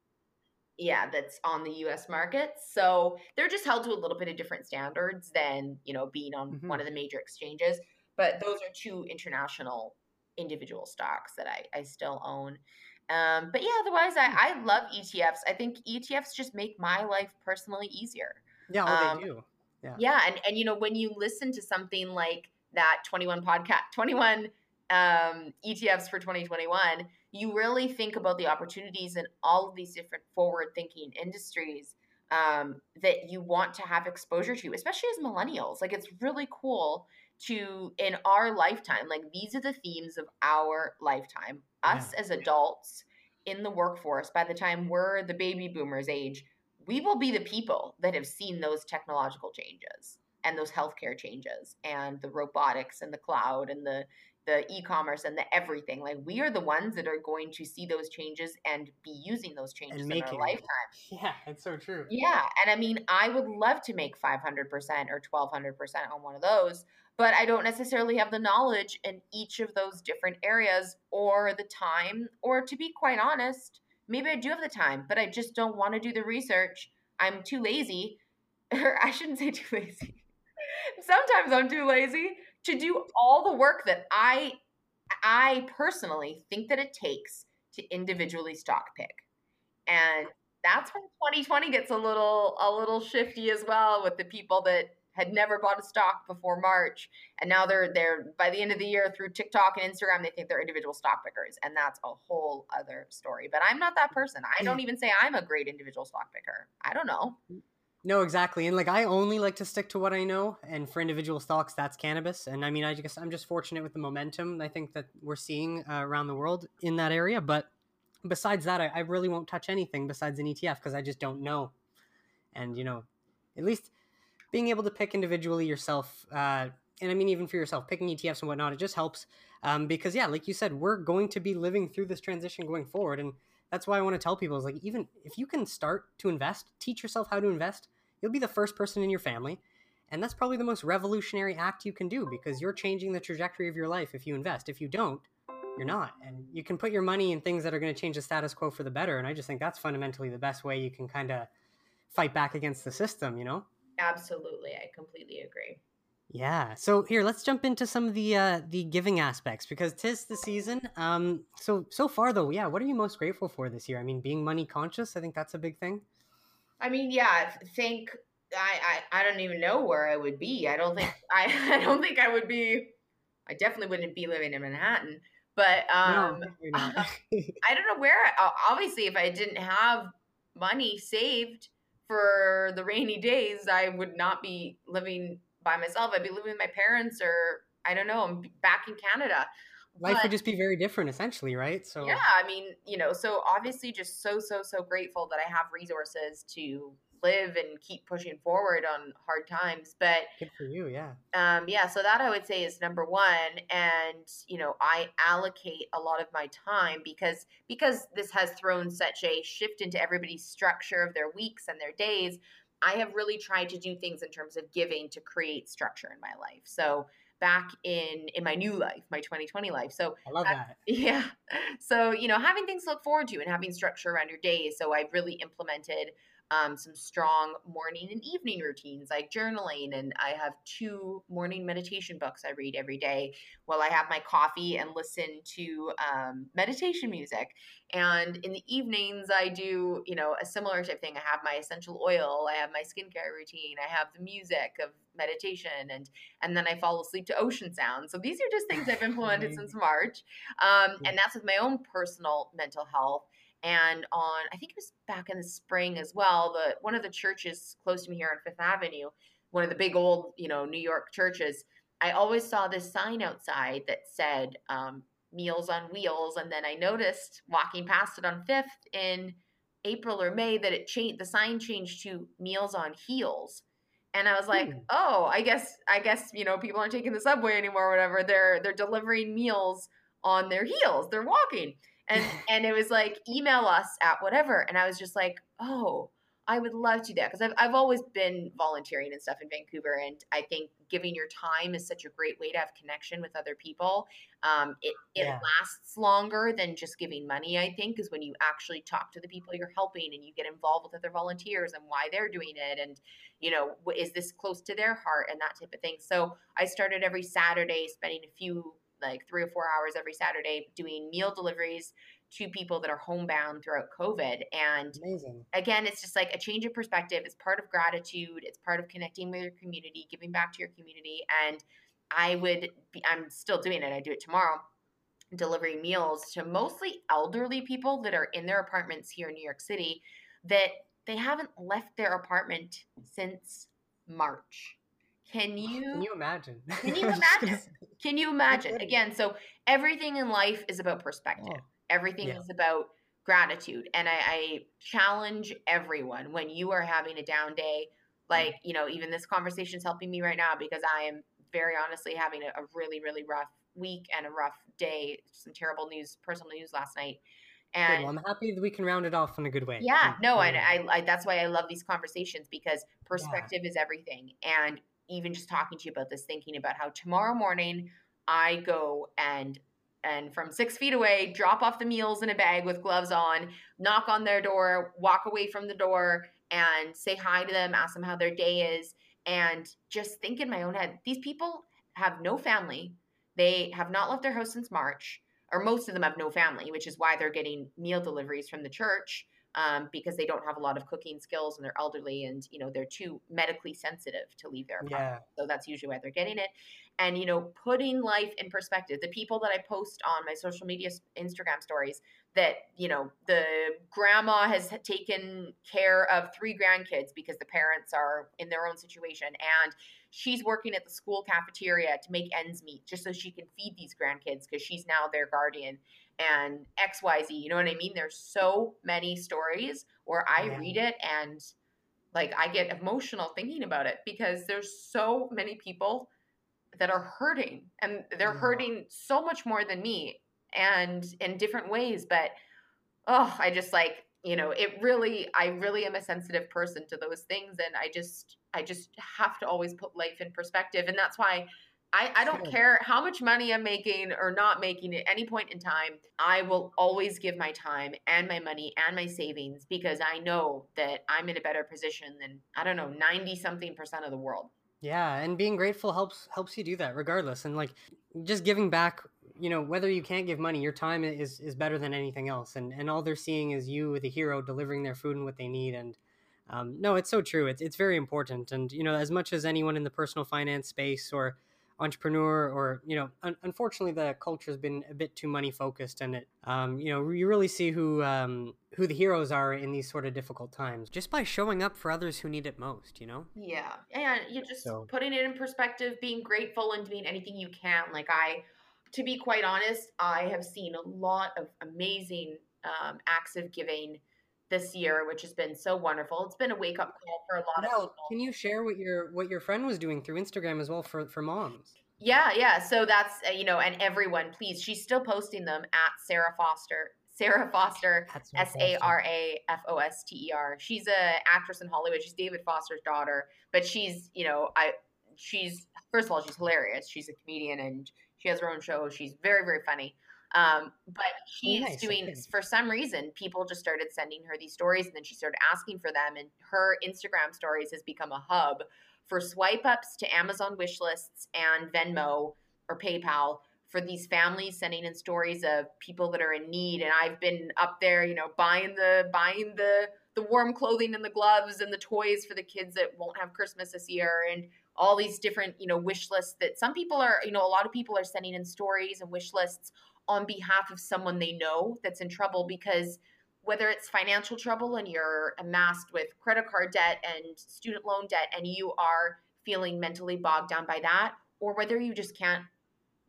Yeah, that's on the U.S. market. So they're just held to a little bit of different standards than you know being on mm-hmm. one of the major exchanges. But those are two international individual stocks that I, I still own. Um, but yeah, otherwise, I, hmm. I love ETFs. I think ETFs just make my life personally easier. Yeah, oh, um, they do. Yeah. Yeah, and and you know when you listen to something like that 21 podcast 21 um, ETFs for 2021, you really think about the opportunities in all of these different forward thinking industries um, that you want to have exposure to, especially as millennials. Like it's really cool to in our lifetime like these are the themes of our lifetime us yeah. as adults in the workforce by the time we're the baby boomers age we will be the people that have seen those technological changes and those healthcare changes and the robotics and the cloud and the the e-commerce and the everything like we are the ones that are going to see those changes and be using those changes in our lifetime yeah it's so true yeah and i mean i would love to make 500% or 1200% on one of those but I don't necessarily have the knowledge in each of those different areas or the time, or to be quite honest, maybe I do have the time, but I just don't want to do the research. I'm too lazy, or I shouldn't say too lazy. Sometimes I'm too lazy to do all the work that I I personally think that it takes to individually stock pick. And that's when 2020 gets a little a little shifty as well with the people that had never bought a stock before March, and now they're they're by the end of the year through TikTok and Instagram, they think they're individual stock pickers, and that's a whole other story. But I'm not that person. I don't even say I'm a great individual stock picker. I don't know. No, exactly. And like I only like to stick to what I know, and for individual stocks, that's cannabis. And I mean, I guess I'm just fortunate with the momentum I think that we're seeing uh, around the world in that area. But besides that, I, I really won't touch anything besides an ETF because I just don't know. And you know, at least being able to pick individually yourself, uh, and I mean even for yourself, picking ETFs and whatnot, it just helps um, because yeah, like you said, we're going to be living through this transition going forward, and that's why I want to tell people is like even if you can start to invest, teach yourself how to invest, you'll be the first person in your family. And that's probably the most revolutionary act you can do because you're changing the trajectory of your life if you invest. If you don't, you're not. And you can put your money in things that are going to change the status quo for the better. And I just think that's fundamentally the best way you can kind of fight back against the system, you know? Absolutely, I completely agree. Yeah. So here, let's jump into some of the uh, the giving aspects because tis the season. Um. So so far though, yeah. What are you most grateful for this year? I mean, being money conscious. I think that's a big thing. I mean, yeah. Think I, I I don't even know where I would be. I don't think I I don't think I would be. I definitely wouldn't be living in Manhattan. But um, no, I don't know where. Obviously, if I didn't have money saved for the rainy days, I would not be living by myself. I'd be living with my parents or I don't know, I'm back in Canada. Life but, would just be very different essentially, right? So Yeah, I mean, you know, so obviously just so so so grateful that I have resources to live and keep pushing forward on hard times. But good for you, yeah. Um, yeah, so that I would say is number one. And you know, I allocate a lot of my time because because this has thrown such a shift into everybody's structure of their weeks and their days. I have really tried to do things in terms of giving to create structure in my life. So back in in my new life, my 2020 life. So I love that. Yeah. So, you know, having things to look forward to and having structure around your days. So I've really implemented um, some strong morning and evening routines like journaling. And I have two morning meditation books I read every day while I have my coffee and listen to um, meditation music. And in the evenings, I do, you know, a similar type thing. I have my essential oil, I have my skincare routine, I have the music of meditation, and and then I fall asleep to ocean sounds. So these are just things I've implemented since March, um, and that's with my own personal mental health. And on, I think it was back in the spring as well, the one of the churches close to me here on Fifth Avenue, one of the big old, you know, New York churches, I always saw this sign outside that said um, Meals on Wheels. And then I noticed walking past it on Fifth in April or May that it changed, the sign changed to Meals on Heels. And I was like, hmm. oh, I guess, I guess, you know, people aren't taking the subway anymore or whatever. They're, they're delivering meals on their heels. They're walking and and it was like email us at whatever and i was just like oh i would love to do that. Because I've, I've always been volunteering and stuff in vancouver and i think giving your time is such a great way to have connection with other people. Um, it, it yeah. lasts longer than just giving money i think is when you actually talk to the people you're helping and you get involved with other volunteers and why they're doing it and you know is this close to their heart and that type of thing. So i started every saturday spending a few like three or four hours every Saturday doing meal deliveries to people that are homebound throughout COVID. And Amazing. again, it's just like a change of perspective. It's part of gratitude. It's part of connecting with your community, giving back to your community. And I would be, I'm still doing it. I do it tomorrow, delivering meals to mostly elderly people that are in their apartments here in New York City that they haven't left their apartment since March. Can you Can you imagine? Can you imagine? Can you imagine? Again, so everything in life is about perspective. Oh, everything yeah. is about gratitude. And I, I challenge everyone when you are having a down day, like, you know, even this conversation is helping me right now because I am very honestly having a, a really, really rough week and a rough day. Some terrible news, personal news last night. And well, I'm happy that we can round it off in a good way. Yeah, no, I, I, I that's why I love these conversations because perspective yeah. is everything. And even just talking to you about this, thinking about how tomorrow morning I go and and from six feet away, drop off the meals in a bag with gloves on, knock on their door, walk away from the door, and say hi to them, ask them how their day is, and just think in my own head, these people have no family. They have not left their house since March, or most of them have no family, which is why they're getting meal deliveries from the church um, because they don't have a lot of cooking skills and they're elderly and you know they're too medically sensitive to leave their apartment. Yeah. So that's usually why they're getting it. And you know, putting life in perspective. The people that I post on my social media Instagram stories that you know the grandma has taken care of three grandkids because the parents are in their own situation and she's working at the school cafeteria to make ends meet just so she can feed these grandkids because she's now their guardian and xyz you know what i mean there's so many stories where i yeah. read it and like i get emotional thinking about it because there's so many people that are hurting and they're yeah. hurting so much more than me and in different ways but oh i just like you know it really i really am a sensitive person to those things and i just i just have to always put life in perspective and that's why I, I don't care how much money I'm making or not making at any point in time. I will always give my time and my money and my savings because I know that I'm in a better position than, I don't know, 90 something percent of the world. Yeah, and being grateful helps helps you do that regardless. And like just giving back, you know, whether you can't give money, your time is is better than anything else. And and all they're seeing is you, the hero, delivering their food and what they need. And um, no, it's so true. It's it's very important. And you know, as much as anyone in the personal finance space or entrepreneur or you know un- unfortunately the culture has been a bit too money focused and it um, you know you really see who um, who the heroes are in these sort of difficult times just by showing up for others who need it most you know yeah and you just so. putting it in perspective being grateful and doing anything you can like i to be quite honest i have seen a lot of amazing um, acts of giving this year, which has been so wonderful. It's been a wake up call for a lot of people. Can you share what your what your friend was doing through Instagram as well for for moms? Yeah, yeah. So that's uh, you know, and everyone, please. She's still posting them at Sara Foster. Sara Foster, S A R A F O S T E R. She's a actress in Hollywood. She's David Foster's daughter, but she's you know I she's first of all she's hilarious. She's a comedian and she has her own show. She's very very funny. Um, but she's nice. doing okay. for some reason people just started sending her these stories and then she started asking for them and her Instagram stories has become a hub for swipe ups to Amazon wish lists and Venmo or PayPal for these families sending in stories of people that are in need and I've been up there, you know, buying the buying the the warm clothing and the gloves and the toys for the kids that won't have Christmas this year and all these different, you know, wish lists that some people are, you know, a lot of people are sending in stories and wish lists on behalf of someone they know that's in trouble because whether it's financial trouble and you're amassed with credit card debt and student loan debt and you are feeling mentally bogged down by that or whether you just can't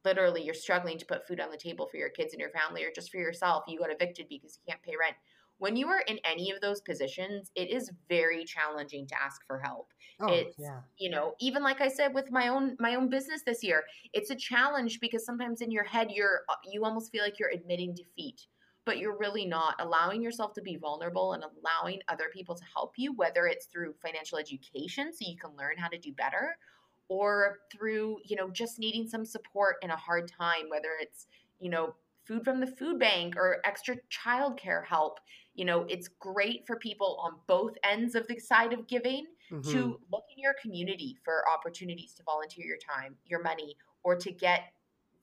literally you're struggling to put food on the table for your kids and your family or just for yourself you got evicted because you can't pay rent when you are in any of those positions, it is very challenging to ask for help. Oh, it's yeah. you know, even like I said with my own my own business this year, it's a challenge because sometimes in your head you're uh, you almost feel like you're admitting defeat, but you're really not allowing yourself to be vulnerable and allowing other people to help you whether it's through financial education so you can learn how to do better or through, you know, just needing some support in a hard time whether it's, you know, food from the food bank or extra childcare help you know it's great for people on both ends of the side of giving mm-hmm. to look in your community for opportunities to volunteer your time your money or to get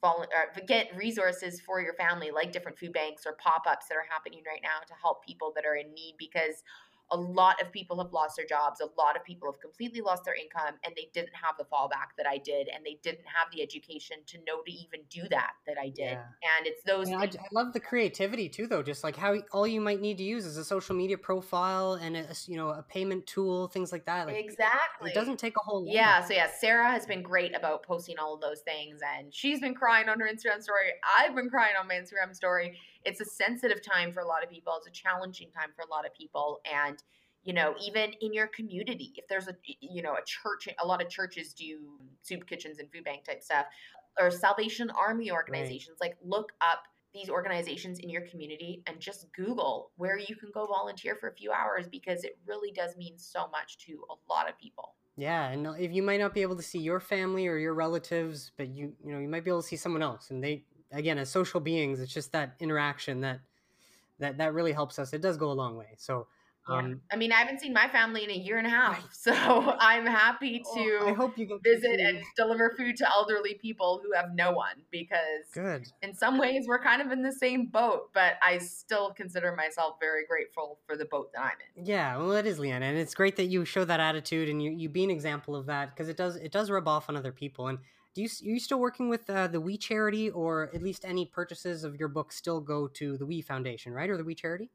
vol- uh, get resources for your family like different food banks or pop-ups that are happening right now to help people that are in need because a lot of people have lost their jobs. A lot of people have completely lost their income and they didn't have the fallback that I did and they didn't have the education to know to even do that that I did. Yeah. And it's those I, I, love the creativity too though, just like how all you might need to use is a social media profile and a, you know, a payment tool, things like that. Like, exactly. It doesn't take a whole lot. Yeah, so yeah, Sara has been great about posting all of those things and she's been crying on her Instagram story. I've been crying on my Instagram story it's a sensitive time for a lot of people. It's a challenging time for a lot of people. And, you know, even in your community, if there's a, you know, a church, a lot of churches do soup kitchens and food bank type stuff, or Salvation Army organizations, right. like look up these organizations in your community and just Google where you can go volunteer for a few hours because it really does mean so much to a lot of people. Yeah, and if you might not be able to see your family or your relatives, but you you know you might be able to see someone else, and they again as social beings it's just that interaction that that that really helps us it does go a long way so um, yeah. I mean, I haven't seen my family in a year and a half, so I'm happy oh, to I hope you visit and deliver food to elderly people who have no one. Because good, in some ways, we're kind of in the same boat, but I still consider myself very grateful for the boat that I'm in. Yeah, well, it is, Leanna, and it's great that you show that attitude and you you be an example of that because it does it does rub off on other people. And do you are you still working with uh, the We Charity, or at least any purchases of your book still go to the We Foundation, right, or the We Charity?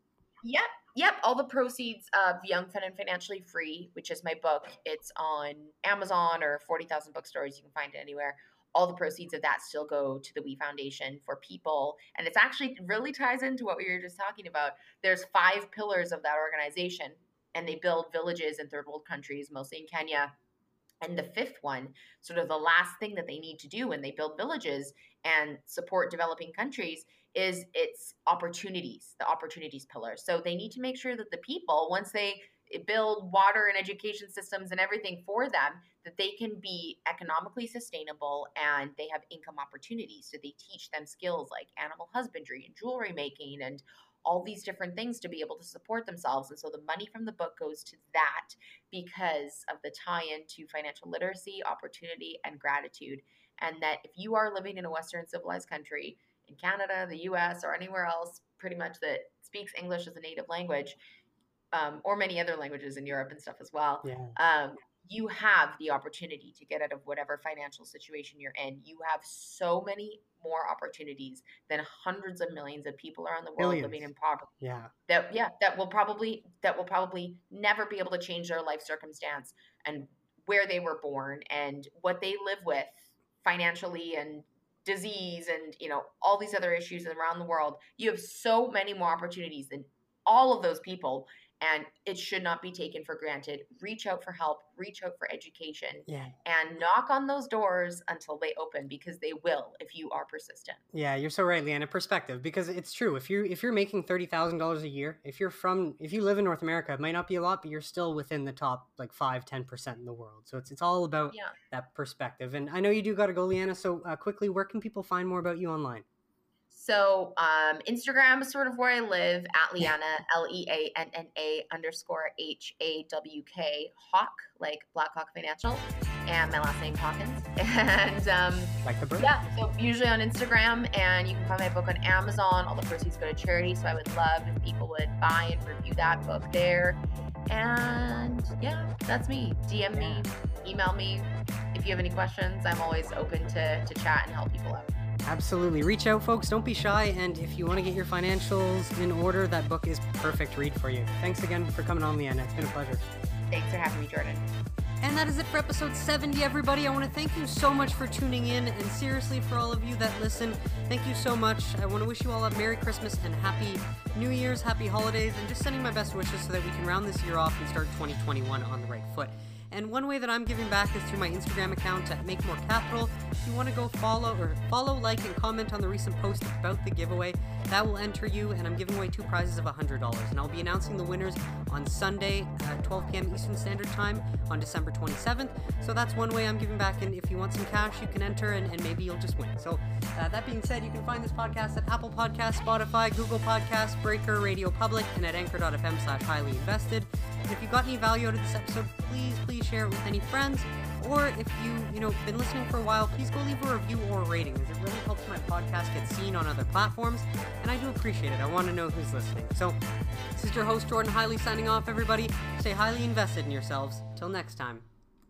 Yep, yep. All the proceeds of Young, Fun, and Financially Free, which is my book, it's on Amazon or forty thousand bookstores. You can find it anywhere. All the proceeds of that still go to the We Foundation for people, and it's actually really ties into what we were just talking about. There's five pillars of that organization, and they build villages in third world countries, mostly in Kenya and the fifth one, sort of the last thing that they need to do when they build villages and support developing countries, is its opportunities, the opportunities pillar. So they need to make sure that the people, once they build water and education systems and everything for them, that they can be economically sustainable and they have income opportunities. So they teach them skills like animal husbandry and jewelry making and all these different things to be able to support themselves. And so the money from the book goes to that because of the tie in to financial literacy, opportunity, and gratitude. And that if you are living in a Western civilized country, in Canada, the US, or anywhere else, pretty much that speaks English as a native language, um, or many other languages in Europe and stuff as well, yeah. um, you have the opportunity to get out of whatever financial situation you're in. You have so many more opportunities than hundreds of millions of people around the world Billions. living in poverty. Yeah. That yeah, that will probably that will probably never be able to change their life circumstance and where they were born and what they live with financially and disease and you know all these other issues around the world. You have so many more opportunities than all of those people and it should not be taken for granted. Reach out for help, reach out for education, yeah. and knock on those doors until they open because they will if you are persistent. Yeah, you're so right, Leanna. Perspective, because it's true. If you're if you're making thirty thousand dollars a year, if you're from if you live in North America, it might not be a lot, but you're still within the top like five, ten percent in the world. So it's it's all about yeah. that perspective. And I know you do got to go, Leanna. So uh, quickly, where can people find more about you online? So um, Instagram is sort of where I live at Leanna, L E A N N A underscore H A W K Hawk, like Blackhawk Financial, and my last name Haakons. And um, like the bird. Yeah, so usually on Instagram, and you can find my book on Amazon. All the proceeds go to charity, so I would love if people would buy and review that book there. And yeah, that's me. DM me, email me if you have any questions. I'm always open to to chat and help people out. Absolutely. Reach out, folks. Don't be shy. And if you want to get your financials in order, that book is perfect read for you. Thanks again for coming on, Leanna. It's been a pleasure. Thanks for having me, Jordan. And that is it for episode 70, everybody. I want to thank you so much for tuning in. And seriously, for all of you that listen, thank you so much. I want to wish you all a Merry Christmas and Happy New Year's, Happy Holidays, and just sending my best wishes so that we can round this year off and start 2021 on the right foot. And one way that I'm giving back is through my Instagram account at Make More Capital. If you want to go follow or follow, like, and comment on the recent post about the giveaway, that will enter you. And I'm giving away two prizes of $100. And I'll be announcing the winners on Sunday at 12 p.m. Eastern Standard Time on December 27th. So that's one way I'm giving back. And if you want some cash, you can enter and, and maybe you'll just win. So uh, that being said, you can find this podcast at Apple Podcast, Spotify, Google Podcast, Breaker, Radio Public, and at anchor.fm slash highly invested. And if you got any value out of this episode, please, please share it with any friends. Or if you, you know, been listening for a while, please go leave a review or a rating, as it really helps my podcast get seen on other platforms. And I do appreciate it. I want to know who's listening. So this is your host, Jordan Highly, signing off, everybody. Stay highly invested in yourselves. Till next time.